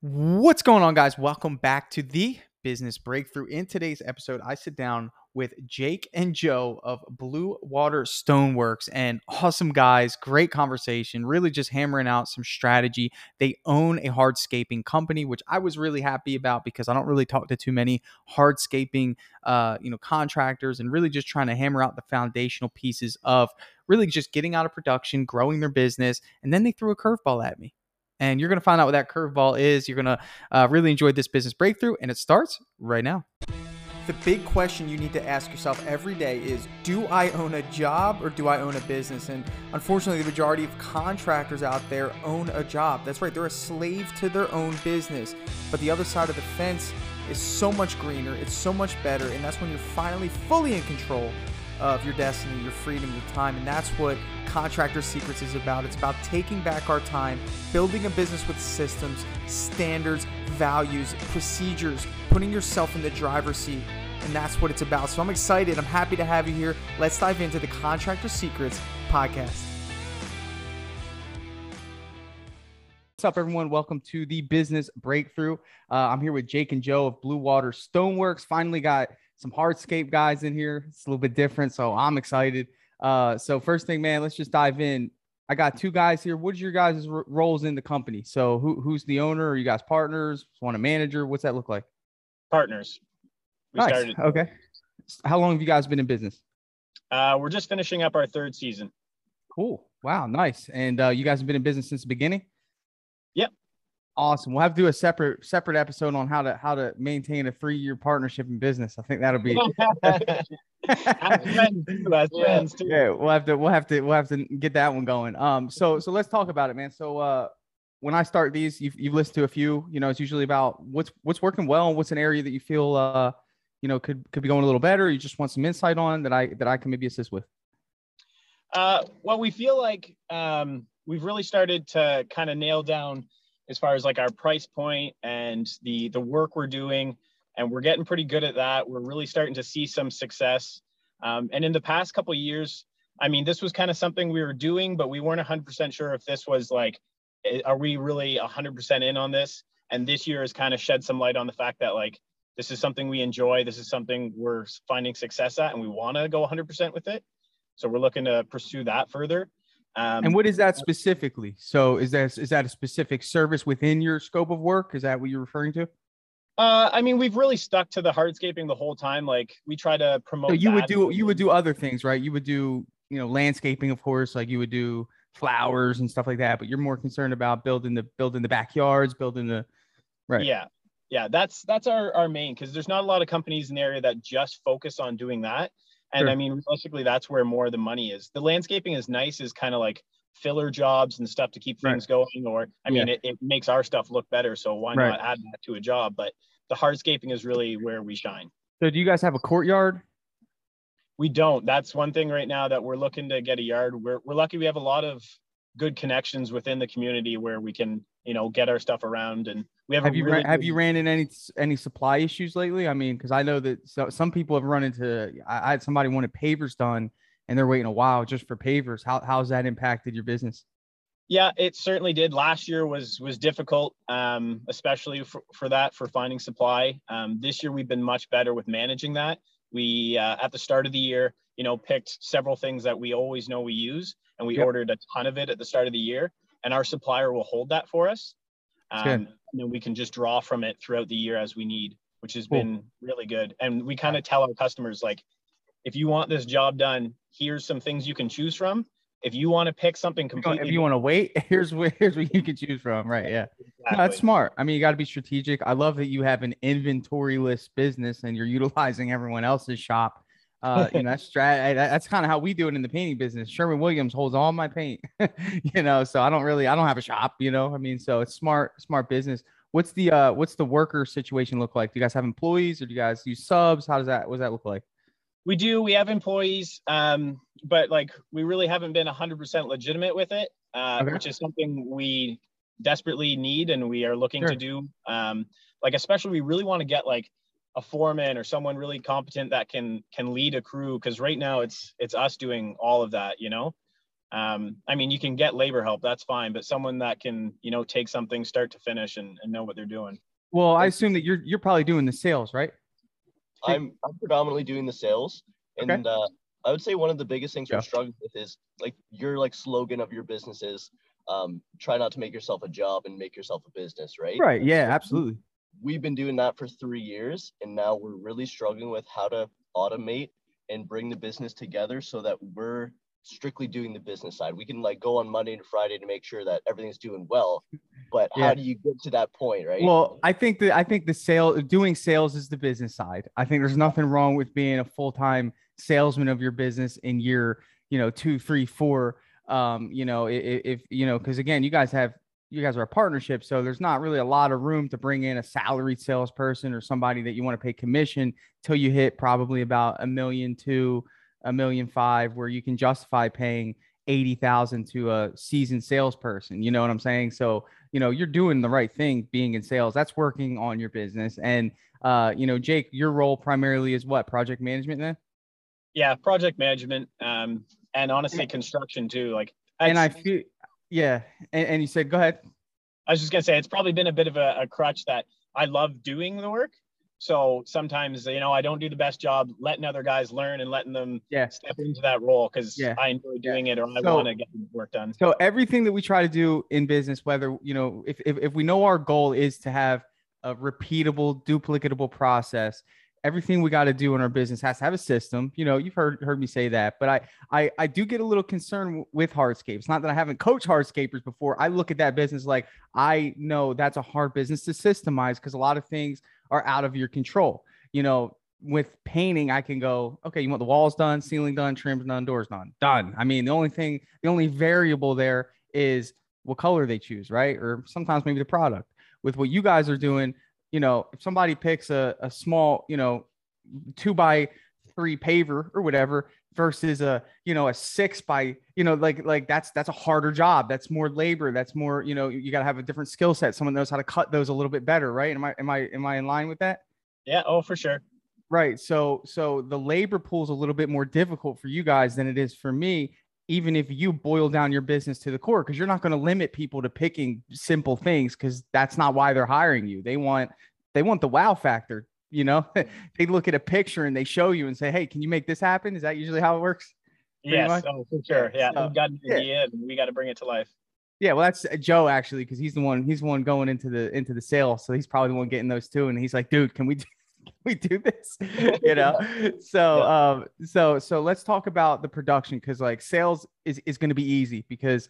What's going on, guys? Welcome back to the Business Breakthrough. In today's episode, I sit down with Jake and Joe of Blue Water Stoneworks and awesome guys. Great conversation, really just hammering out some strategy. They own a hardscaping company, which I was really happy about because I don't really talk to too many hardscaping uh, you know, contractors and really just trying to hammer out the foundational pieces of really just getting out of production, growing their business. And then they threw a curveball at me and you're going to find out what that curveball is. You're going to uh, really enjoy this business breakthrough, and it starts right now. The big question you need to ask yourself every day is Do I own a job or do I own a business? And unfortunately, the majority of contractors out there own a job. That's right, they're a slave to their own business. But the other side of the fence is so much greener, it's so much better, and that's when you're finally fully in control of your destiny, your freedom, your time. And that's what Contractor Secrets is about. It's about taking back our time, building a business with systems, standards, values, procedures, putting yourself in the driver's seat. And that's what it's about. So I'm excited. I'm happy to have you here. Let's dive into the Contractor Secrets podcast. What's up, everyone? Welcome to the Business Breakthrough. Uh, I'm here with Jake and Joe of Blue Water Stoneworks. Finally got some hardscape guys in here. It's a little bit different, so I'm excited. Uh, so first thing, man, let's just dive in. I got two guys here. What's your guys' r- roles in the company? So who, who's the owner? Are you guys partners? Want a manager? What's that look like? Partners. We nice. started. Okay. How long have you guys been in business? Uh, we're just finishing up our third season. Cool. Wow. Nice. And uh, you guys have been in business since the beginning? Awesome. We'll have to do a separate separate episode on how to how to maintain a three year partnership in business. I think that'll be. friends too. friends too. Yeah, we'll have to we'll have to we'll have to get that one going. Um, so so let's talk about it, man. So uh, when I start these, you've you've listened to a few. You know, it's usually about what's what's working well and what's an area that you feel uh, you know, could could be going a little better. you just want some insight on that I that I can maybe assist with. Uh, well, we feel like um, we've really started to kind of nail down as far as like our price point and the the work we're doing and we're getting pretty good at that. We're really starting to see some success. Um, and in the past couple years i mean this was kind of something we were doing but we weren't 100% sure if this was like are we really 100% in on this? And this year has kind of shed some light on the fact that like this is something we enjoy. This is something we're finding success at and we want to go 100% with it. So we're looking to pursue that further um, and what is that specifically? So is that is that a specific service within your scope of work? Is that what you're referring to? Uh, I mean, we've really stuck to the hardscaping the whole time. Like we try to promote. So you would do you would do other things, right? You would do you know landscaping, of course. Like you would do flowers and stuff like that. But you're more concerned about building the building the backyards, building the right. Yeah, yeah. That's that's our our main because there's not a lot of companies in the area that just focus on doing that. And sure. I mean, realistically, that's where more of the money is. The landscaping is nice, is kind of like filler jobs and stuff to keep things right. going. Or, I mean, yeah. it, it makes our stuff look better. So why right. not add that to a job? But the hardscaping is really where we shine. So, do you guys have a courtyard? We don't. That's one thing right now that we're looking to get a yard. We're, we're lucky we have a lot of good connections within the community where we can you know get our stuff around and we have have you really ran, have you ran in any any supply issues lately? I mean because i know that so, some people have run into I, I, had somebody wanted pavers done and they're waiting a while just for pavers. How how's that impacted your business? Yeah it certainly did. Last year was was difficult um, especially for, for that for finding supply. Um, this year we've been much better with managing that. We uh, at the start of the year you know picked several things that we always know we use and we yep. ordered a ton of it at the start of the year and our supplier will hold that for us. Um, and then we can just draw from it throughout the year as we need, which has cool. been really good. And we kind of tell our customers like, if you want this job done, here's some things you can choose from. If you want to pick something completely, if you want to wait, here's where here's what you can choose from. Right? Yeah, exactly. that's smart. I mean, you got to be strategic. I love that you have an inventory list business and you're utilizing everyone else's shop uh, you know, that's strat- that's kind of how we do it in the painting business. Sherwin-Williams holds all my paint, you know, so I don't really, I don't have a shop, you know, I mean, so it's smart, smart business. What's the, uh, what's the worker situation look like? Do you guys have employees or do you guys use subs? How does that, what does that look like? We do, we have employees, um, but like we really haven't been hundred percent legitimate with it, uh, okay. which is something we desperately need and we are looking sure. to do. Um, like, especially we really want to get like, a foreman or someone really competent that can can lead a crew because right now it's it's us doing all of that you know um, I mean, you can get labor help, that's fine, but someone that can, you know, take something start to finish and, and know what they're doing. Well, I assume that you're you're probably doing the sales, right? I'm I'm predominantly doing the sales, and Okay. uh, I would say one of the biggest things Yeah. we're struggling with is like your like slogan of your business is um, try not to make yourself a job and make yourself a business, right? Right. Yeah. Absolutely. We've been doing that for three years, and now we're really struggling with how to automate and bring the business together so that we're strictly doing the business side. We can like go on Monday to Friday to make sure that everything's doing well, but Yeah. how do you get to that point, right? Well, I think that I think the sale doing sales is the business side. I think there's nothing wrong with being a full time salesman of your business in year, you know, two, three, four. Um, you know, i- i- if you know, because again, you guys have you guys are a partnership, so there's not really a lot of room to bring in a salaried salesperson or somebody that you want to pay commission till you hit probably about a million to a million five, where you can justify paying eighty thousand to a seasoned salesperson. You know what I'm saying? So you know you're doing the right thing being in sales that's working on your business and uh you know jake your role primarily is what project management then Yeah, project management, um, and honestly, construction too. Like, and i feel yeah and, and you said go ahead I was just gonna say it's probably been a bit of a, a crutch that I love doing the work. So sometimes you know I don't do the best job letting other guys learn and letting them Yeah. step into that role because Yeah. I enjoy doing it or I So- want to get the work done. so everything that we try to do in business whether you know if, if, if we know our goal is to have a repeatable duplicatable process everything we got to do in our business has to have a system you know you've heard heard me say that but i i, I do get a little concerned with hardscapes not that i haven't coached hardscapers before i look at that business like i know that's a hard business to systemize because a lot of things are out of your control you know with painting i can go okay you want the walls done ceiling done trims done doors done done. I mean the only thing the only variable there is what color they choose right or sometimes maybe the product. With what you guys are doing you know if somebody picks a, a small you know two by three paver or whatever versus a you know a six by you know like like that's that's a harder job. That's more labor. That's more you know you got to have a different skill set. Someone knows how to cut those a little bit better right? Am i am i am i in line with that? Yeah, oh for sure. Right. So so the labor pool is a little bit more difficult for you guys than it is for me, even if you boil down your business to the core, because you're not going to limit people to picking simple things because that's not why they're hiring you. They want they want the wow factor. You know, they look at a picture and they show you and say, Hey, can you make this happen? Is that usually how it works? Yes, oh for sure. Yeah, So, we've got an idea and we got to bring it to life. Yeah, well, that's uh, Joe actually, because he's the one he's the one going into the into the sale, so he's probably the one getting those too. And he's like, dude, can we do, we do this? you know. So um, so so let's talk about the production because like sales is is going to be easy because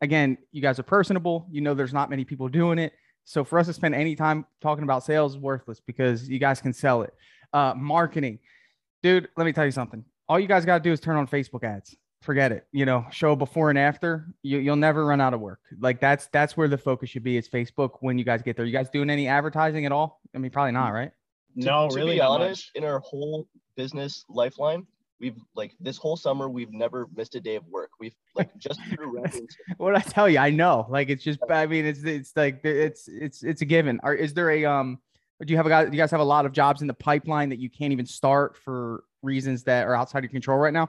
again, you guys are personable. You know, there's not many people doing it. So for us to spend any time talking about sales is worthless because you guys can sell it. Uh, marketing, dude. Let me tell you something. All you guys got to do is turn on Facebook ads forget it you know show before and after you, you'll never run out of work like that's that's where the focus should be is facebook when you guys get there you guys doing any advertising at all i mean probably not right To- no, to really be honest, much. in our whole business lifeline, we've like this whole summer we've never missed a day of work. We've like just through what i tell you i know like it's just i mean it's it's like it's it's it's a given Are is there a um do you have a guy do you guys have a lot of jobs in the pipeline that you can't even start for reasons that are outside your control right now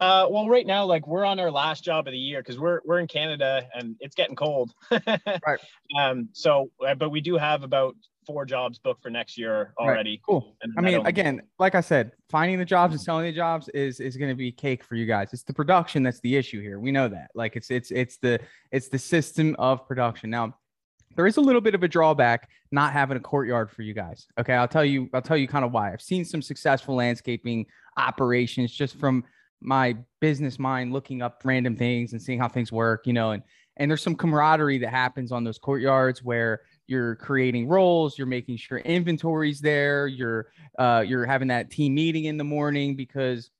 Uh, well, right now, like we're on our last job of the year because we're we're in Canada and it's getting cold. Right. Um. So, uh, but we do have about four jobs booked for next year Right. already. Cool. And I mean, again, like I said, finding the jobs and selling the jobs is is going to be cake for you guys. It's the production that's the issue here. We know that. Like it's it's it's the it's the system of production. Now, there is a little bit of a drawback not having a courtyard for you guys. Okay, I'll tell you I'll tell you kind of why. I've seen some successful landscaping operations just from my business mind looking up random things and seeing how things work, you know, and and there's some camaraderie that happens on those courtyards where you're creating roles, you're making sure inventory's there, you're uh, you're having that team meeting in the morning because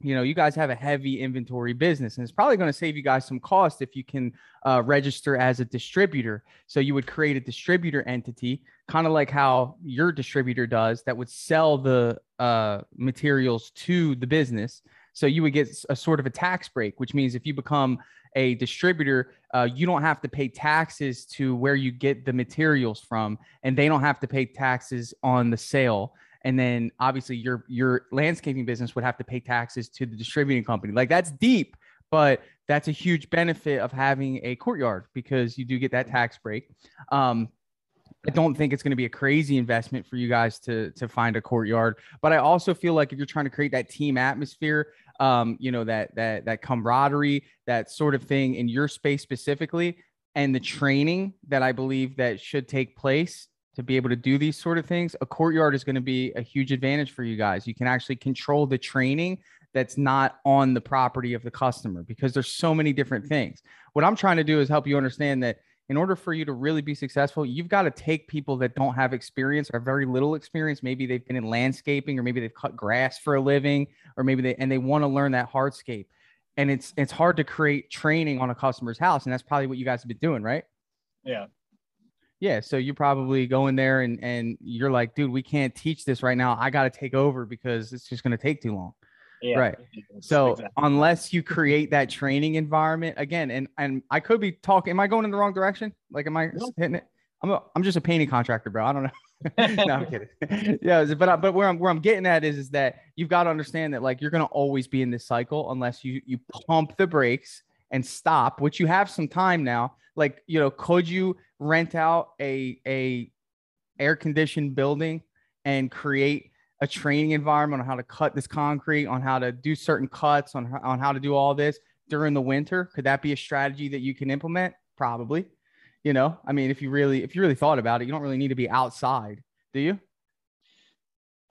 you know you guys have a heavy inventory business and it's probably going to save you guys some cost if you can uh, register as a distributor. So you would create a distributor entity kind of like how your distributor does that would sell the uh, materials to the business. So you would get a sort of a tax break which means if you become a distributor uh, you don't have to pay taxes to where you get the materials from and they don't have to pay taxes on the sale and then obviously your your landscaping business would have to pay taxes to the distributing company like that's deep but that's a huge benefit of having a courtyard because you do get that tax break. Um, I don't think it's going to be a crazy investment for you guys to to find a courtyard, but I also feel like if you're trying to create that team atmosphere, um, you know that that that camaraderie, that sort of thing in your space specifically, and the training that I believe that should take place to be able to do these sort of things, a courtyard is going to be a huge advantage for you guys. You can actually control the training that's not on the property of the customer because there's so many different things. What I'm trying to do is help you understand that in order for you to really be successful, you've got to take people that don't have experience or very little experience. Maybe they've been in landscaping or maybe they've cut grass for a living or maybe they and they want to learn that hardscape. And it's it's hard to create training on a customer's house and that's probably what you guys have been doing, right? Yeah. Yeah, so you probably go in there and and you're like, dude, we can't teach this right now. I got to take over because it's just going to take too long. Yeah. Right. So exactly. unless you create that training environment again, and and I could be talking. Am I going in the wrong direction? Like, am I no. hitting it? I'm a, I'm just a painting contractor, bro. I don't know. no, I'm kidding. yeah, but but where I'm where I'm getting at is is that you've got to understand that like you're gonna always be in this cycle unless you you pump the brakes and stop, which you have some time now. Like you know, could you rent out a a air conditioned building and create a training environment on how to cut this concrete, on how to do certain cuts, on on how to do all this during the winter? Could that be a strategy that you can implement? Probably. You know, I mean, if you really if you really thought about it, you don't really need to be outside, do you?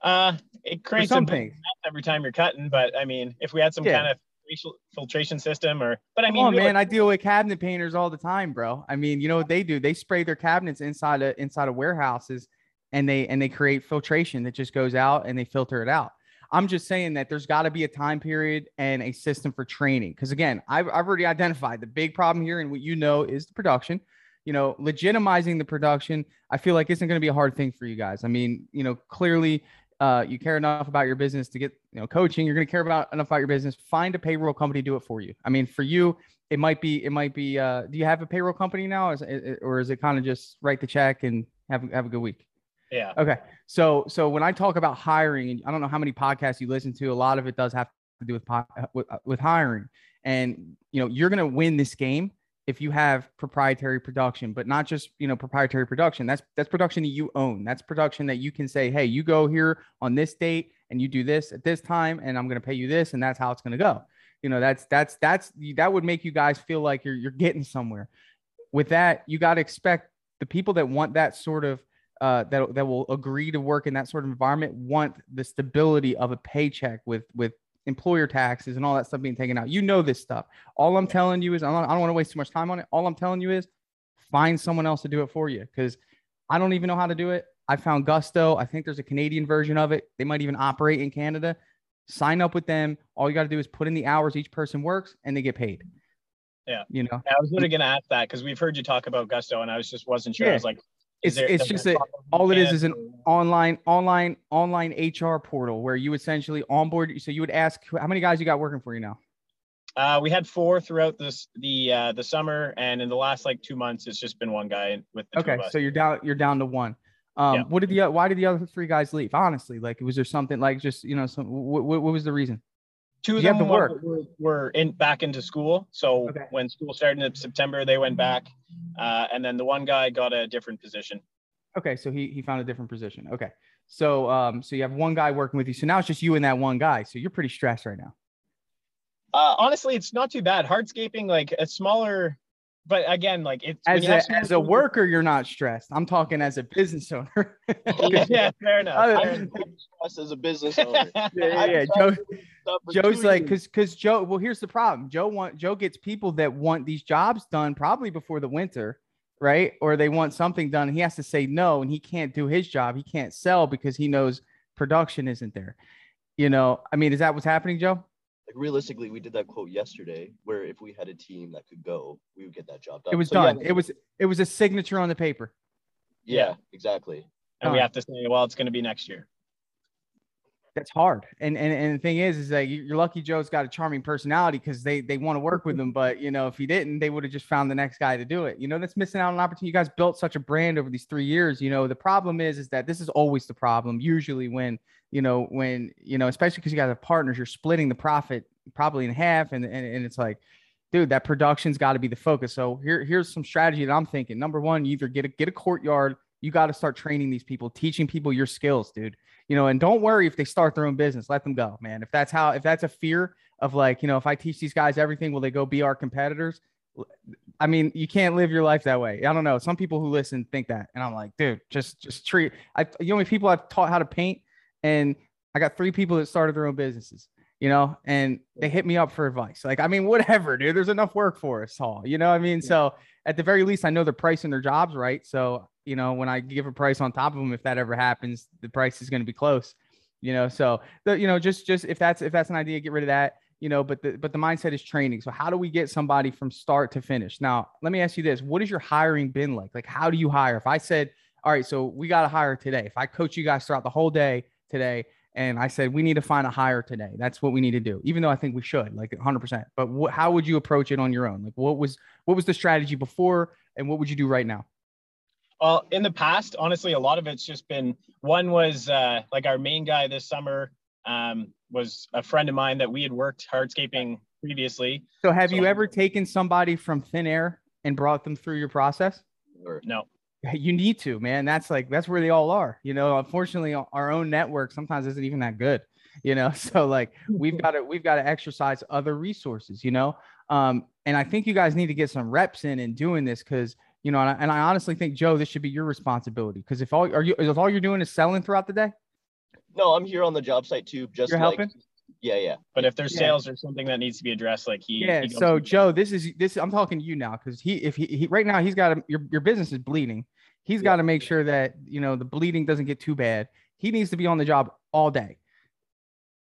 Uh, it creates some things every time you're cutting, but I mean, if we had some yeah. kind of filtration system or but I mean oh man, I deal with cabinet painters all the time, bro. I mean, you know what they do? They spray their cabinets inside of inside of warehouses and they and they create filtration that just goes out and they filter it out. I'm just saying that there's got to be a time period and a system for training. Because again, I've, I've already identified the big problem here, and what you know is the production. You know, legitimizing the production, I feel like isn't going to be a hard thing for you guys. I mean, you know, clearly uh, you care enough about your business to get you know coaching. You're going to care about enough about your business. Find a payroll company do it for you. I mean, for you, it might be it might be. Uh, do you have a payroll company now, or is it, or is it kind of just write the check and have have a good week? Yeah. Okay. So so when I talk about hiring, and I don't know how many podcasts you listen to, a lot of it does have to do with uh, with, uh, with hiring. And you know, you're going to win this game if you have proprietary production, but not just you know proprietary production. That's that's production that you own. That's production that you can say, hey, you go here on this date and you do this at this time, and I'm going to pay you this, and that's how it's going to go. You know, that's that's that's that would make you guys feel like you're you're getting somewhere. With that, you got to expect the people that want that sort of uh, that that will agree to work in that sort of environment want the stability of a paycheck with with employer taxes and all that stuff being taken out. You know this stuff. All I'm telling you is I don't, I don't want to waste too much time on it. All I'm telling you is find someone else to do it for you because I don't even know how to do it. I found Gusto. I think there's a Canadian version of it. They might even operate in Canada. Sign up with them. All you got to do is put in the hours each person works and they get paid. Yeah. You know, I was literally going to ask that because we've heard you talk about Gusto and I was just wasn't sure. Yeah. I was like, it's there, it's just a, all it is is an online online online HR portal where you essentially onboard. So you would ask how many guys you got working for you now. Uh, we had four throughout this the uh, the summer, and in the last like two months, it's just been one guy with. okay, so you're down you're down to one. Um, yeah. What did the why did the other three guys leave? Honestly, like was there something like just you know some what, what was the reason? Two of you them were, were, in back into school. So okay. when school started in September, they went back, uh, and then the one guy got a different position. Okay, so he he found a different position. Okay, so um, so you have one guy working with you. So now it's just you and that one guy. So you're pretty stressed right now. Uh, honestly, it's not too bad. Hardscaping, like a smaller but again, like it's as a, as a worker, you're not stressed. I'm talking as a business owner. yeah, fair enough. I'm stressed as a business owner. yeah, yeah. yeah. Joe, Joe's like, because because Joe. Well, here's the problem. Joe want Joe gets people that want these jobs done probably before the winter, right? Or they want something done. He has to say no, and he can't do his job. He can't sell because he knows production isn't there. You know, I mean, is that what's happening, Joe? like realistically, we did that quote yesterday, where if we had a team that could go, we would get that job done. It was so, done. Yeah, it was it was a signature on the paper. Yeah, exactly. And we have to say, well, it's going to be next year. That's hard. And and and the thing is, is that you're lucky Joe's got a charming personality because they they want to work with him. But you know, if he didn't, they would have just found the next guy to do it. You know, that's missing out on an opportunity. You guys built such a brand over these three years. You know, the problem is, is that this is always the problem. Usually, when you know, when you know, especially because you guys have partners, you're splitting the profit probably in half, and and, and it's like. Dude, that production's got to be the focus. So here, here's some strategy that I'm thinking. Number one, you either get a get a courtyard you got to start training these people, teaching people your skills, dude. You know, and don't worry if they start their own business, let them go, man. If that's how, if that's a fear of like, you know, if I teach these guys everything, will they go be our competitors? I mean, you can't live your life that way. I don't know. Some people who listen think that, and I'm like, dude, just just treat. I the only people I've taught how to paint, and I got three people that started their own businesses. You know, and they hit me up for advice. Like, I mean, whatever, dude. There's enough work for us all. You know, I mean, so at the very least, I know they're pricing their jobs right. So you know, when I give a price on top of them, if that ever happens, the price is going to be close, you know. So the, you know, just just if that's if that's an idea, get rid of that, you know. But the but the mindset is training. So how do we get somebody from start to finish? Now, let me ask you this: What has your hiring been like? Like, how do you hire? If I said, all right, so we got to hire today. If I coach you guys throughout the whole day today, and I said we need to find a hire today. That's what we need to do. Even though I think we should, like 100%. But wh- how would you approach it on your own? Like what was what was the strategy before, and what would you do right now? Well, in the past, honestly, a lot of it's just been one was uh, like our main guy this summer um, was a friend of mine that we had worked hardscaping previously. So, have so, you ever taken somebody from thin air and brought them through your process? No. You need to, man. That's like that's where they all are. You know, unfortunately, our own network sometimes isn't even that good. You know, so like we've got to we've got to exercise other resources. You know, um, and I think you guys need to get some reps in and doing this because you know, and I, and I honestly think Joe, this should be your responsibility because if all are you if all you're doing is selling throughout the day. No, I'm here on the job site too. Just you're like, helping. Yeah, yeah. But if there's yeah. sales or something that needs to be addressed, like he. Yeah. He so Joe, this is this. I'm talking to you now because he, if he, he, right now he's got a, your your business is bleeding. He's yeah. got to make sure that you know the bleeding doesn't get too bad. He needs to be on the job all day.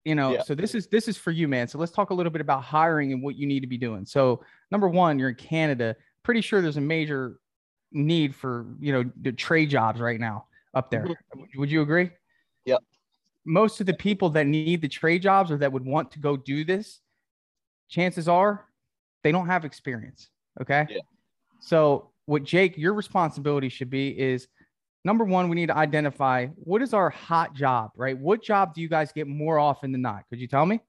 You know, yeah. so this is this is for you, man. So let's talk a little bit about hiring and what you need to be doing. So number one, you're in Canada. Pretty sure there's a major need for you know the trade jobs right now up there. Mm-hmm. Would you agree? Yep. Most of the people that need the trade jobs or that would want to go do this, chances are they don't have experience. Okay. Yeah. So what Jake, your responsibility should be is number one, we need to identify what is our hot job, right? What job do you guys get more often than not? Could you tell me?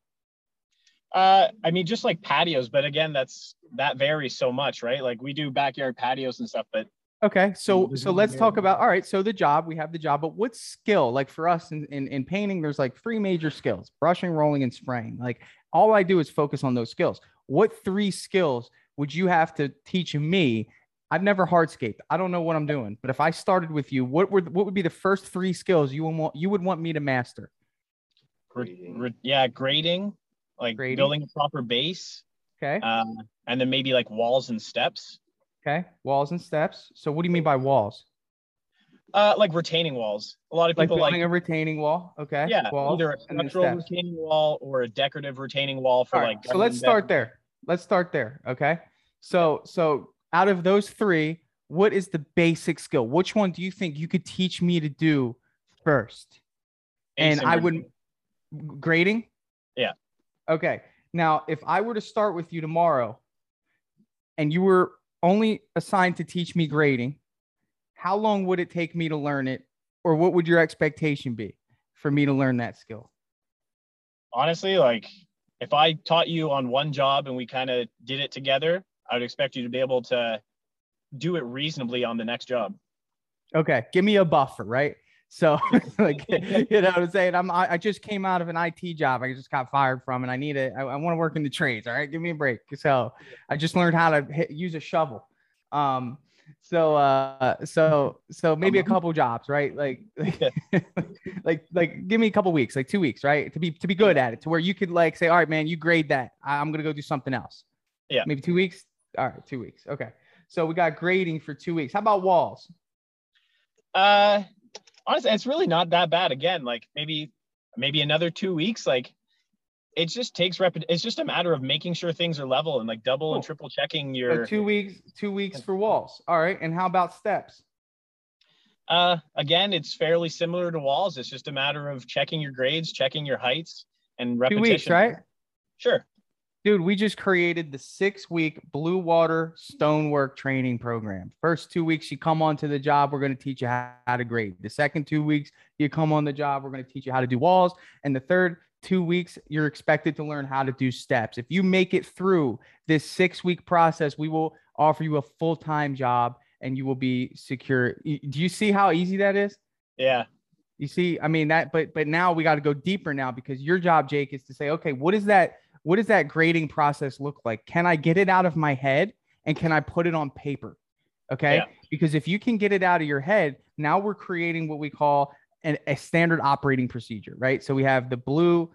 Uh, I mean, just like patios, but again, that's that varies so much, right? Like we do backyard patios and stuff, but okay. So so let's talk about all right. So the job, we have the job, but what skill? Like for us in, in, in painting, there's like three major skills: brushing, rolling, and spraying. Like all I do is focus on those skills. What three skills would you have to teach me? I've never hardscaped. I don't know what I'm doing, but if I started with you, what were what would be the first three skills you would want you would want me to master? Grading. Yeah, grading, like Grading. building a proper base. Okay. Um, and then maybe like walls and steps. Okay. Walls and steps. So what do you mean by walls? Uh, like retaining walls. A lot of people like building like, a retaining wall. Okay. Yeah. Walls either a structural retaining wall or a decorative retaining wall for like. So let's start there. Let's start there. Okay. So so out of those three, what is the basic skill? Which one do you think you could teach me to do first? and I would grading. Yeah. Okay. Now, if I were to start with you tomorrow and you were only assigned to teach me grading, how long would it take me to learn it? Or what would your expectation be for me to learn that skill? Honestly, like if I taught you on one job and we kind of did it together, I would expect you to be able to do it reasonably on the next job. Okay. Give me a buffer, right? So, like, you know what I'm saying? I'm, I just came out of an IT job I just got fired from, and I need it. I, I want to work in the trades. All right. Give me a break. So, I just learned how to hit, use a shovel. Um, so, uh, so, so maybe a uh-huh. couple jobs, right? Like, like, like, like, give me a couple weeks, like two weeks, right? To be, to be good at it, to where you could like say, all right, man, you grade that. I'm going to go do something else. Yeah. Maybe two weeks. All right. Two weeks. Okay. So we got grading for two weeks. How about walls? Uh, honestly, it's really not that bad. Again, like maybe maybe another two weeks. Like it just takes rep. It's just a matter of making sure things are level and like double cool. and triple checking your so two weeks. Two weeks for walls. All right. And how about steps? Uh, again, it's fairly similar to walls. It's just a matter of checking your grades, checking your heights, and repetition. Two weeks, right? Sure. Dude, we just created the six week Blue Water Stonework training program. First two weeks, you come onto the job, we're going to teach you how, how to grade. The second two weeks, you come on the job, we're going to teach you how to do walls. And the third two weeks, you're expected to learn how to do steps. If you make it through this six week process, we will offer you a full time job and you will be secure. Do you see how easy that is? Yeah. You see, I mean that, but but now we got to go deeper now because your job, Jake, is to say, okay, what is that? What does that grading process look like? Can I get it out of my head and can I put it on paper? Okay. Yeah. Because if you can get it out of your head, now we're creating what we call an, a standard operating procedure, right? So we have the blue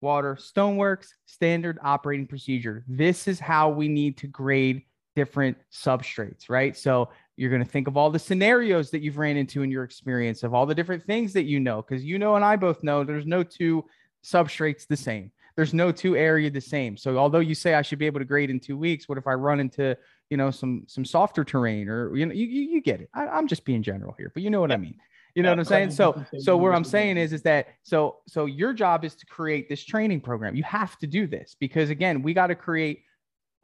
water stoneworks standard operating procedure. This is how we need to grade different substrates, right? So you're going to think of all the scenarios that you've ran into in your experience of all the different things that you know, because you know, and I both know there's no two substrates the same there's no two area the same. So although you say I should be able to grade in two weeks, what if I run into you know some some softer terrain or you know you you, you get it. I, am just being general here, but you know what. I mean. You know what I'm saying? So so what I'm saying is is that so so your job is to create this training program. You have to do this because again, we got to create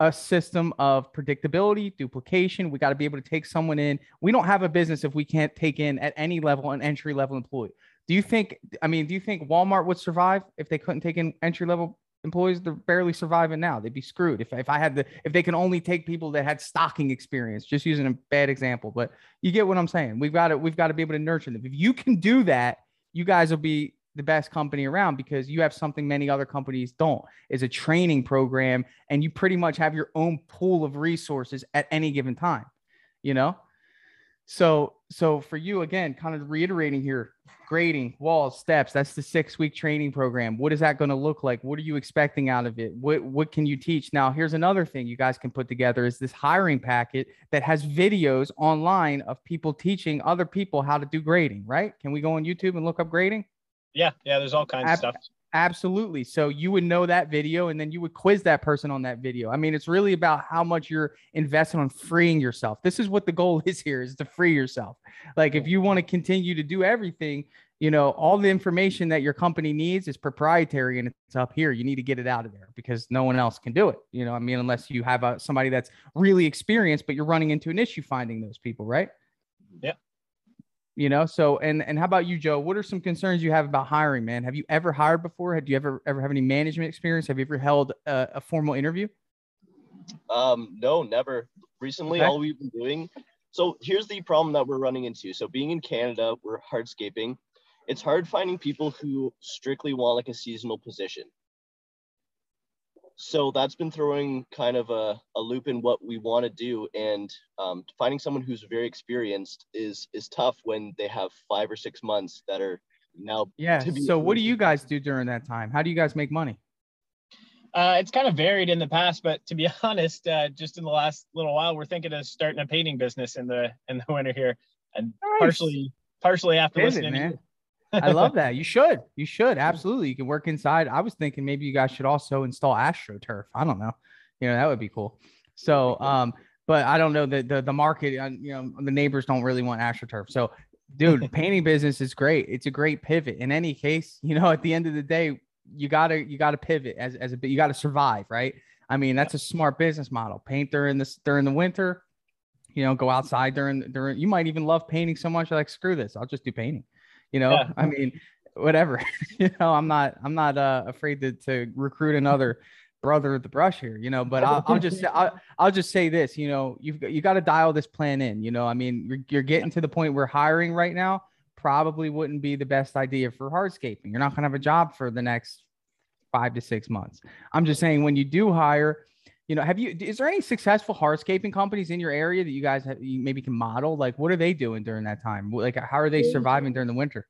a system of predictability, duplication. We got to be able to take someone in. We don't have a business if we can't take in at any level an entry level employee. Do you think? I mean, do you think Walmart would survive if they couldn't take in entry level employees? They're barely surviving now. They'd be screwed if if I had the if they can only take people that had stocking experience. Just using a bad example, but you get what I'm saying. We've got to we've got to be able to nurture them. If you can do that, you guys will be the best company around because you have something many other companies don't is a training program and you pretty much have your own pool of resources at any given time you know so, so for you again, kind of reiterating here, grading, walls, steps. That's the six week training program. What is that going to look like? What are you expecting out of it? What what can you teach? Now, here's another thing you guys can put together is this hiring packet that has videos online of people teaching other people how to do grading. Right? Can we go on YouTube and look up grading? Yeah, yeah. There's all kinds Ab- of stuff. Absolutely. So you would know that video and then you would quiz that person on that video. I mean, it's really about how much you're investing on freeing yourself. This is what the goal is here is to free yourself. Like if you want to continue to do everything, you know, all the information that your company needs is proprietary and it's up here. You need to get it out of there because no one else can do it. You know, I mean, unless you have a, somebody that's really experienced, but you're running into an issue finding those people, right? Yeah you know so and and how about you joe? What are some concerns you have about hiring man? Have you ever hired before? Have you ever ever have any management experience? Have you ever held a, a formal interview? Um no never. Recently okay. all we've been doing so here's the problem that we're running into. So being in canada we're hardscaping. It's hard finding people who strictly want like a seasonal position so that's been throwing kind of a, a loop in what we want to do and um, finding someone who's very experienced is is tough when they have five or six months that are now yeah so what do you guys do during that time? How do you guys make money? Uh, it's kind of varied in the past but to be honest uh, just in the last little while we're thinking of starting a painting business in the in the winter here. And nice. partially partially after Pivot, listening man. I love that. You should. You should. Absolutely. You can work inside. I was thinking maybe you guys should also install AstroTurf. I don't know. You know, that would be cool. So, um, but I don't know the the, the market, uh, you know, the neighbors don't really want AstroTurf. So, dude, painting business is great. It's a great pivot. In any case, you know, at the end of the day, you gotta you gotta pivot as as a bit. You gotta survive, right? I mean, that's a smart business model. Paint during this during the winter. You know, go outside during during. You might even love painting so much. Like, screw this. I'll just do painting you know yeah. i mean whatever you know i'm not i'm not uh, afraid to, to recruit another brother of the brush here you know but i'll, I'll just I'll, I'll just say this you know you've you got to dial this plan in you know i mean you're, you're getting to the point where hiring right now probably wouldn't be the best idea for hardscaping you're not going to have a job for the next five to six months i'm just saying when you do hire you know have you is there any successful hardscaping companies in your area that you guys have, you maybe can model? Like what are they doing during that time? Like how are they surviving during the winter?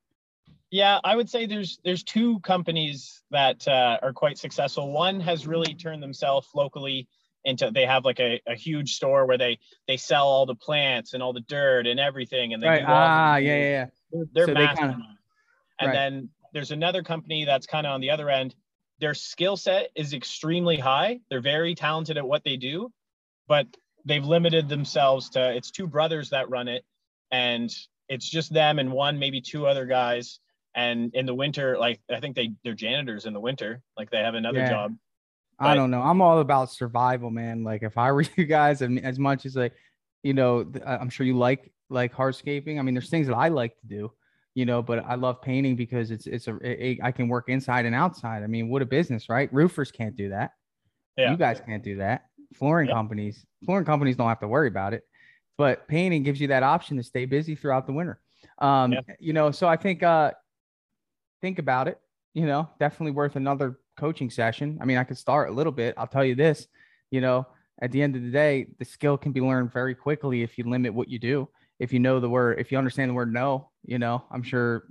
Yeah i would say there's there's two companies that uh, are quite successful. One has really turned themselves locally into they have like a, a huge store where they they sell all the plants and all the dirt and everything and they right. ah yeah, yeah yeah. They're, they're so massive they kinda, and right. then there's another company that's kind of on the other end their skill set is extremely high. They're very talented at what they do, but they've limited themselves to it's two brothers that run it and it's just them and one, maybe two other guys. And in the winter, like I think they they're janitors in the winter, like they have another Yeah. job. I don't know. I'm all about survival, man. Like if I were you guys, and as much as like, you know, I- I'm sure you like like hardscaping. I mean, there's things that I like to do, you know, but I love painting because it's it's a it, I can work inside and outside. I mean, what a business, right? Roofers can't do that. Yeah. You guys can't do that. Flooring Yeah. companies, flooring companies don't have to worry about it, but painting gives you that option to stay busy throughout the winter. Um, Yeah. you know, so I think uh think about it, you know, definitely worth another coaching session. I mean, I could start a little bit. I'll tell you this, you know, at the end of the day, the skill can be learned very quickly if you limit what you do. If you know the word, if you understand the word no, you know, I'm sure,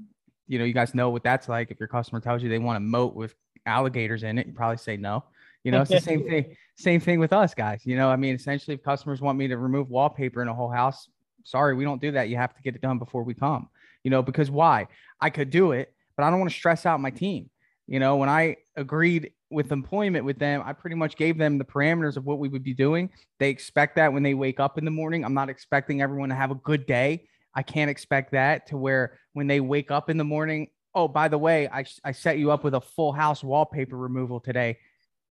you know, you guys know what that's like. If your customer tells you they want a moat with alligators in it, you probably say no. You know, it's the same thing. Same thing with us guys. You know, I mean, essentially, if customers want me to remove wallpaper in a whole house, sorry, we don't do that. You have to get it done before we come. You know, because why? I could do it, but I don't want to stress out my team. You know, when I agreed with employment with them, I pretty much gave them the parameters of what we would be doing. They expect that when they wake up in the morning. I'm not expecting everyone to have a good day. I can't expect that to where when they wake up in the morning, oh, by the way, I, I set you up with a full house wallpaper removal today.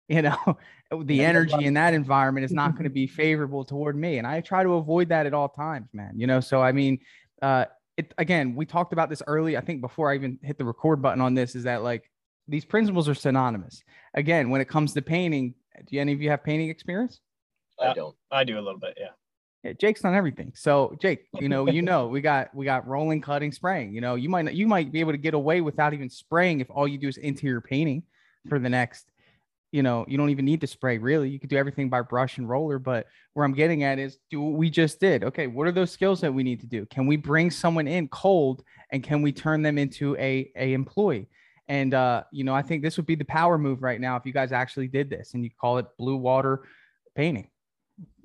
You know, the energy in that environment is not going to be favorable toward me. And I try to avoid that at all times, man. You know, so I mean, uh, it again, we talked about this early. I think before I even hit the record button on this, is that like these principles are synonymous. Again, when it comes to painting, do any of you have painting experience? I uh, don't. I do a little bit, yeah. Yeah, Jake's done everything. So Jake, you know, you know, we got we got rolling, cutting, spraying. You know, you might not, you might be able to get away without even spraying if all you do is interior painting for the next. You know, you don't even need to spray really. You could do everything by brush and roller. But where I'm getting at is do what we just did. Okay, what are those skills that we need to do? Can we bring someone in cold and can we turn them into a a employee? And uh, you know, I think this would be the power move right now if you guys actually did this and you call it blue water painting.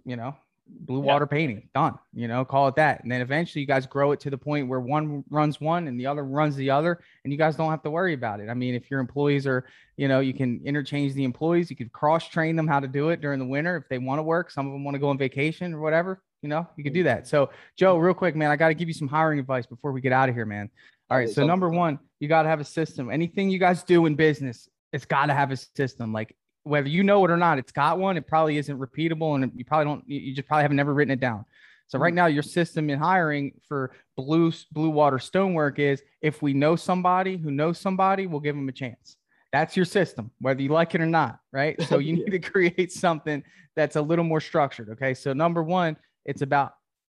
You know, blue Yeah. water painting done you know call it that. And then eventually you guys grow it to the point where one runs one and the other runs the other and you guys don't have to worry about it. I mean if your employees are you know you can interchange the employees you could cross train them how to do it during the winter if they want to work. Some of them want to go on vacation or whatever you know you could do that. So joe real quick man i got to give you some hiring advice before we get out of here man all right so number one you got to have a system anything you guys do in business it's got to have a system like whether you know it or not, it's got one. It probably isn't repeatable, and you probably don't. You just probably have never written it down. So right now, your system in hiring for blue blue water stonework is if we know somebody who knows somebody, we'll give them a chance. That's your system, whether you like it or not, right? So you need to create something that's a little more structured. Okay. So number one, it's about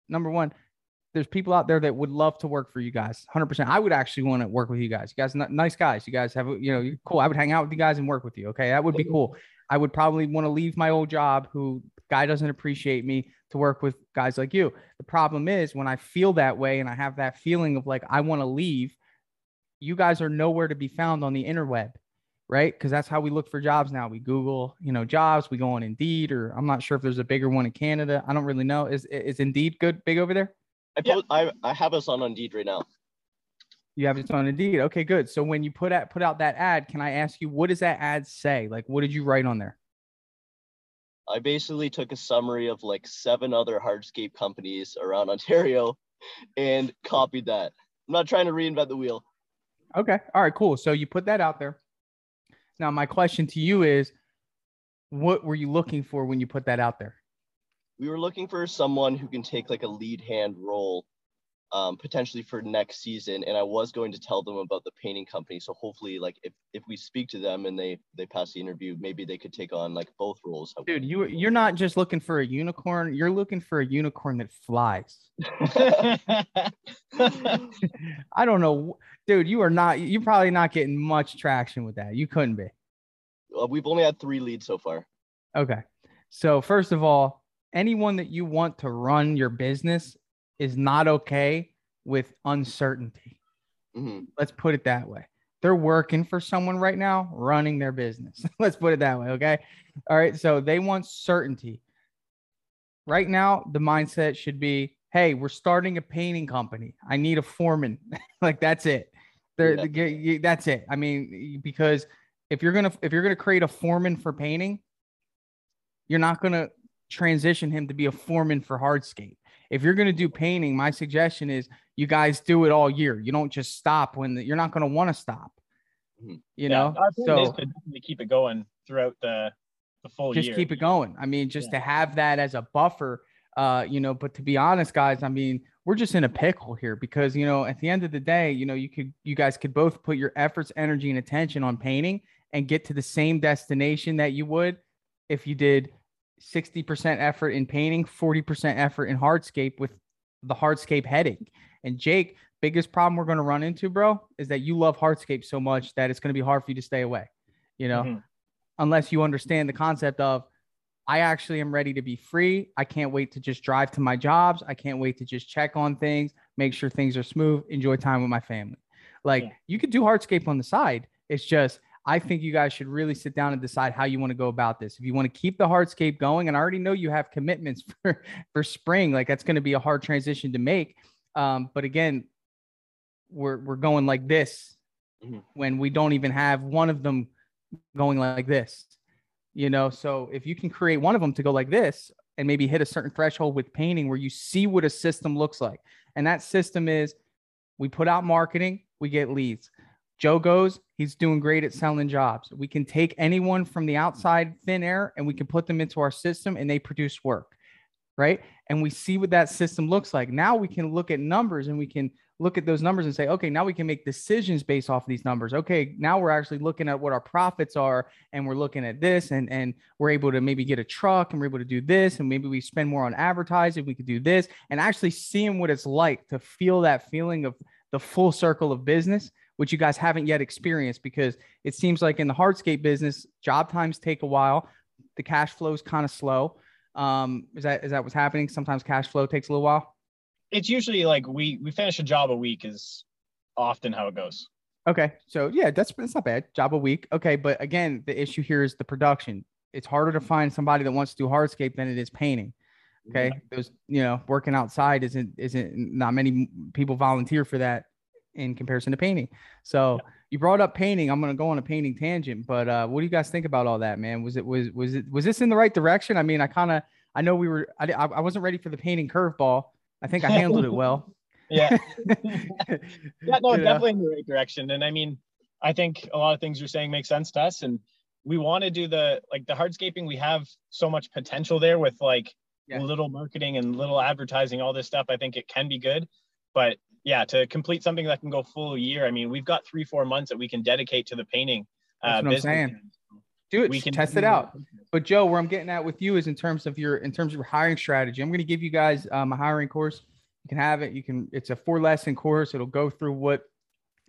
number one. There's people out there that would love to work for you guys. 100%. I would actually want to work with you guys. You guys, nice guys. You guys have, you know, you're cool. I would hang out with you guys and work with you. Okay. That would be cool. I would probably want to leave my old job who guy doesn't appreciate me to work with guys like you. The problem is when I feel that way and I have that feeling of like I want to leave, you guys are nowhere to be found on the interweb, right? Because that's how we look for jobs now. We Google, you know, jobs. We go on Indeed, or I'm not sure if there's a bigger one in Canada. I don't really know. Is is Indeed good big over there? I, Yeah. I I have us on Indeed right now. You have it on Indeed. Okay, good. So when you put out put out that ad, can I ask you what does that ad say? Like, what did you write on there? I basically took a summary of like seven other hardscape companies around Ontario and copied that. I'm not trying to reinvent the wheel. Okay. All right, cool. So you put that out there. Now, my question to you is what were you looking for when you put that out there? We were looking for someone who can take like a lead hand role um, potentially for next season. And I was going to tell them about the painting company. So hopefully like if, if we speak to them and they, they pass the interview, maybe they could take on like both roles. Dude, you you're not just looking for a unicorn, you're looking for a unicorn that flies. I don't know. Dude, you are not you're probably not getting much traction with that. You couldn't be. Uh, we've only had three leads so far. Okay. So first of all, anyone that you want to run your business is not okay with uncertainty. Mhm. Let's put it that way. They're working for someone right now, running their business. Let's put it that way. Okay. All right. So they want certainty. Right now, the mindset should be hey, we're starting a painting company. I need a foreman. like that's it. Yeah. the- that's it. I mean, because if you're gonna if you're gonna create a foreman for painting, you're not gonna transition him to be a foreman for hardscape. If you're gonna do painting, my suggestion is you guys do it all year. You don't just stop when the, you're not going to want to stop. Mhm. You Yeah, know, our so to keep it going throughout the the full year. just year. keep it going. I mean, just Yeah. to have that as a buffer, uh, you know, but to be honest, guys, I mean, we're just in a pickle here because, you know, at the end of the day, you know, you could, you guys could both put your efforts, energy, and attention on painting and get to the same destination that you would if you did 60% effort in painting, 40% effort in hardscape with the hardscape heading. And Jake, biggest problem we're going to run into, bro, is that you love hardscape so much that it's going to be hard for you to stay away, you know, Mhm. unless you understand the concept of I actually am ready to be free. I can't wait to just drive to my jobs. I can't wait to just check on things, make sure things are smooth, enjoy time with my family. Like Yeah. you could do hardscape on the side. It's just I think you guys should really sit down and decide how you want to go about this. If you want to keep the hardscape going, and I already know you have commitments for for spring, like that's going to be a hard transition to make. Um, but again, we're we're going like this Mhm. when we don't even have one of them going like this. You know, so if you can create one of them to go like this and maybe hit a certain threshold with painting where you see what a system looks like. And that system is we put out marketing, we get leads. Joe goes, he's doing great at selling jobs. We can take anyone from the outside thin air and we can put them into our system and they produce work. Right. And we see what that system looks like. Now we can look at numbers and we can look at those numbers and say, okay, now we can make decisions based off of these numbers. Okay, now we're actually looking at what our profits are and we're looking at this and and we're able to maybe get a truck and we're able to do this and maybe we spend more on advertising, we could do this and actually seeing what it's like to feel that feeling of the full circle of business which you guys haven't yet experienced because it seems like in the hardscape business, job times take a while. The cash flow is kind of slow. Um, is that is that what's happening? Sometimes cash flow takes a little while. It's usually like we we finish a job a week is often how it goes. Okay, so yeah, that's that's not bad. Job a week. Okay, but again, the issue here is the production. It's harder to find somebody that wants to do hardscape than it is painting. Okay, those you know working outside isn't isn't not many people volunteer for that in comparison to painting. So you brought up painting. I'm gonna go on a painting tangent, but uh, what do you guys think about all that, man? Was it was was it was this in the right direction? I mean, I kind of I know we were I, I wasn't ready for the painting curveball. I think I handled it well. Yeah. Yeah, no, know? definitely in the right direction. And I mean, I think a lot of things you're saying make sense to us. And we want to do the like the hardscaping. We have so much potential there with like Yeah. little marketing and little advertising, all this stuff. I think it can be good. But yeah, to complete something that can go full year, I mean, we've got three, four months that we can dedicate to the painting. uh, That's what I'm saying. Do it. We can test it out. But Joe, where I'm getting at with you is in terms of your in terms of your hiring strategy. I'm going to give you guys um, a hiring course. You can have it. You can. It's a four lesson course. It'll go through what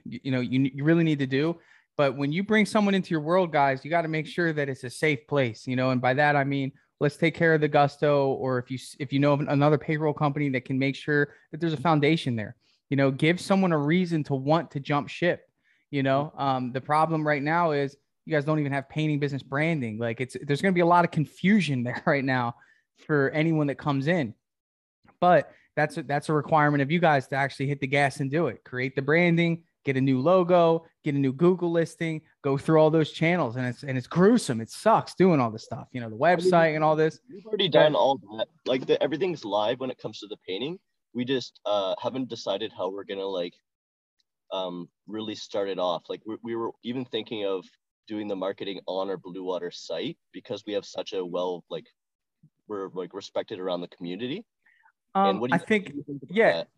you, you know you, you really need to do. But when you bring someone into your world, guys, you got to make sure that it's a safe place. You know, and by that I mean let's take care of the gusto, or if you if you know of another payroll company that can make sure that there's a foundation there. You know, give someone a reason to want to jump ship. You know, um, the problem right now is you guys don't even have painting business branding. Like it's there's going to be a lot of confusion there right now for anyone that comes in. But that's a, that's a requirement of you guys to actually hit the gas and do it. Create the branding, get a new logo, get a new Google listing, go through all those channels, and it's and it's gruesome. It sucks doing all this stuff. You know, the website and all this. We've already done all that. Like the, everything's live when it comes to the painting. We just uh, haven't decided how we're gonna like um, really start it off. Like we, we were even thinking of doing the marketing on our Blue Water site because we have such a well like we're like respected around the community. Um, what do I think what do you think yeah. that?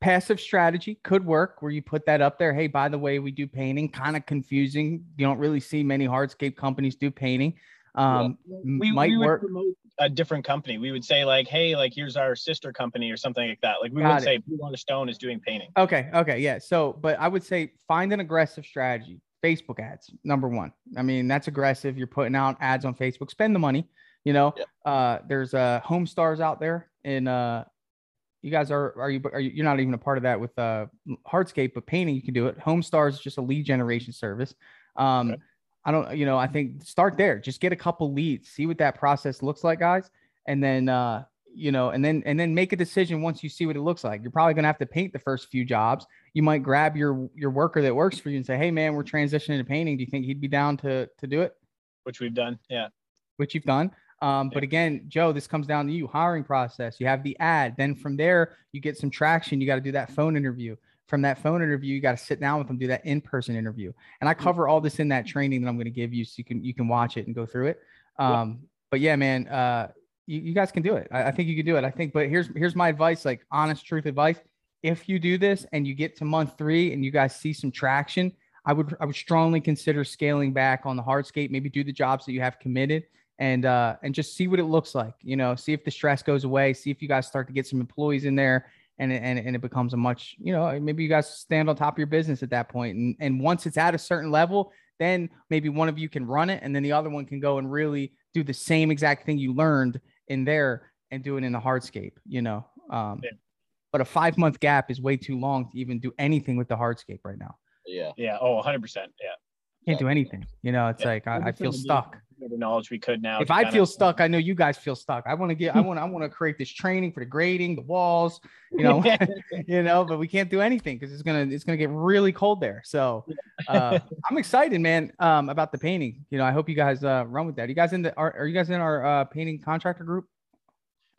passive strategy could work where you put that up there. Hey, by the way, we do painting. Kind of confusing. You don't really see many hardscape companies do painting. Um, m- We, might we would work. promote a different company. We would say like, hey, like here's our sister company or something like that. Like we Got would say Blue Water Stone is doing painting. Okay. Okay. Yeah. So, but I would say find an aggressive strategy. Facebook ads, number one. I mean, that's aggressive. You're putting out ads on Facebook. Spend the money. You know, uh, there's uh, HomeStars out there, and uh, you guys are are you are you, you're not even a part of that with uh, Hardscape, but painting you can do it. HomeStars is just a lead generation service. Um, Okay. I don't, you know, I think start there. Just get a couple leads, see what that process looks like, guys, and then uh, you know, and then and then make a decision once you see what it looks like. You're probably gonna have to paint the first few jobs. You might grab your your worker that works for you and say, "Hey, man, we're transitioning to painting. Do you think he'd be down to to do it?" which we've done. Yeah. Which you've done. Um, but again, Joe, this comes down to you hiring process. You have the ad. Then from there, you get some traction. You got to do that phone interview. From that phone interview, you got to sit down with them, do that in-person interview. And I cover all this in that training that I'm going to give you, so you can you can watch it and go through it. Um, but yeah, man, uh, you, you guys can do it. I, I think you can do it. I think, but here's here's my advice, like honest truth advice. If you do this and you get to month three and you guys see some traction, I would I would strongly consider scaling back on the hardscape. Maybe do the jobs that you have committed and uh and just see what it looks like. You know, see if the stress goes away. See if you guys start to get some employees in there. And, and, and it becomes a much, you know, maybe you guys stand on top of your business at that. And, and once it's at a certain level, then maybe one of you can run it and then the other one can go and really do the same exact thing you learned in there and do it in the hardscape, you know. Um, Yeah. But a five month gap is way too long to even do anything with the hardscape right now. Yeah. Yeah. Oh, 100 percent. Yeah. Can't do anything. You know, it's Yeah. like I, I feel we do. stuck. The knowledge we could now. If I kinda- feel stuck, I know you guys feel stuck. I want to get, I want, I want to create this training for the grading, the walls, you know, you know, but we can't do anything because it's gonna, it's gonna get really cold there. So uh, I'm excited, man, um, about the painting. You know, I hope you guys uh, run with that. you guys in the, are, are you guys in our uh, painting contractor group?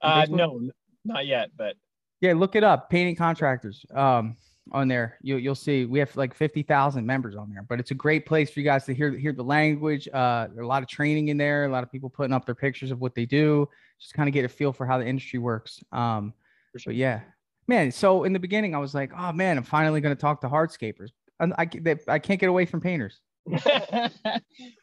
uh, no, not yet, but Yeah, look it up. Painting contractors um, on there. You, you'll see we have like 50,000 members on there, but it's a great place for you guys to hear hear the language. Uh, there's a lot of training in there. A lot of people putting up their pictures of what they do. Just kind of get a feel for how the industry works. Um, sure. but yeah, man. So in the beginning, I was like, oh man, I'm finally going to talk to hardscapers. And I, they- I can't get away from painters. yeah,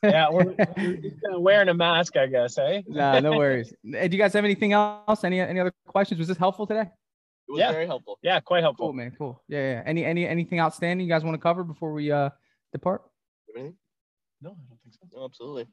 we're, we're just kinda wearing a mask, I guess, eh? Nah, no worries. Do you guys have anything else? Any any other questions? Was this helpful today? It was Yeah. very helpful. Yeah, quite helpful. Cool, man. Cool. Yeah, yeah. Any any anything outstanding you guys want to cover before we uh depart? Anything? No, I don't think so. No, absolutely.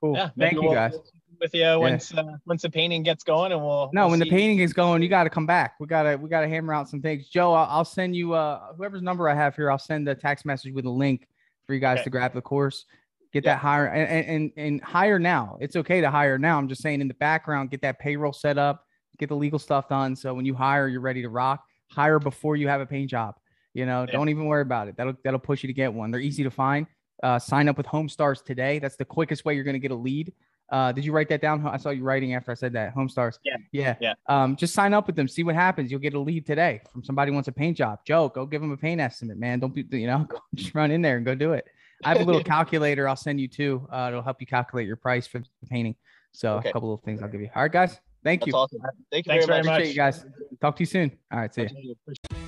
Cool. Yeah, Thank you we'll- guys. With you once uh, once the painting gets going, and we'll No, we'll when the painting is going, you got to come back. We gotta we gotta hammer out some things. Joe, I'll, I'll send you uh whoever's number I have here. I'll send a text message with a link for you guys Okay. to grab the course. Get Yeah. that hire and, and and and hire now. It's okay to hire now. I'm just saying in the background, get that payroll set up, get the legal stuff done. So when you hire, you're ready to rock. Hire before you have a paint job. You know, Yeah. don't even worry about it. That'll that'll push you to get one. They're easy to find. Uh, sign up with HomeStars today. That's the quickest way you're going to get a lead. Uh, did you write that down? I saw you writing after I said that. HomeStars. Yeah. Yeah. Yeah. Um, just sign up with them. See what happens. You'll get a lead today from somebody who wants a paint job. Joe, go give them a paint estimate, man. Don't be, you know, go, just run in there and go do it. I have a little calculator. I'll send you too. Uh, it'll help you calculate your price for the painting. So Okay. a couple of things I'll give you. All right, guys. Thank That's you. awesome. Thank you Thanks very very much. much. Appreciate you guys. Talk to you soon. All right. See you. Appreciate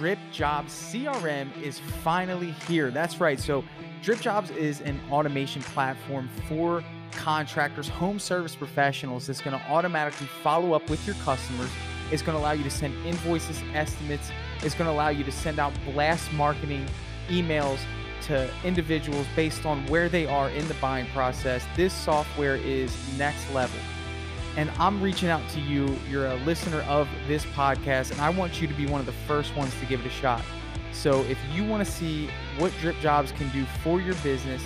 Drip Jobs CRM is finally here. That's right. So, DripJobs is an automation platform for contractors, home service professionals that's going to automatically follow up with your customers. It's going to allow you to send invoices, estimates. It's going to allow you to send out blast marketing emails to individuals based on where they are in the buying process. This software is next level and I'm reaching out to you. You're a listener of this podcast, and I want you to be one of the first ones to give it a shot. So, if you want to see what DripJobs can do for your business,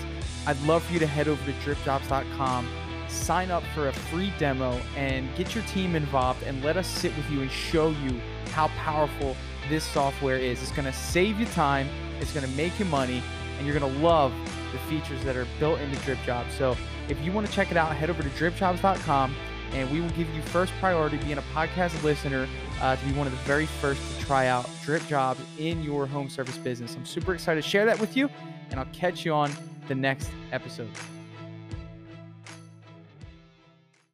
I'd love for you to head over to dripjobs.com, sign up for a free demo, and get your team involved, and let us sit with you and show you how powerful this software is. It's going to save you time, it's going to make you money, and you're going to love the features that are built into DripJobs. So, if you want to check it out, head over to dripjobs.com and we will give you first priority being a podcast listener uh, to be one of the very first to try out DripJobs in your home service business. I'm super excited to share that with you and i'll catch you on the next episode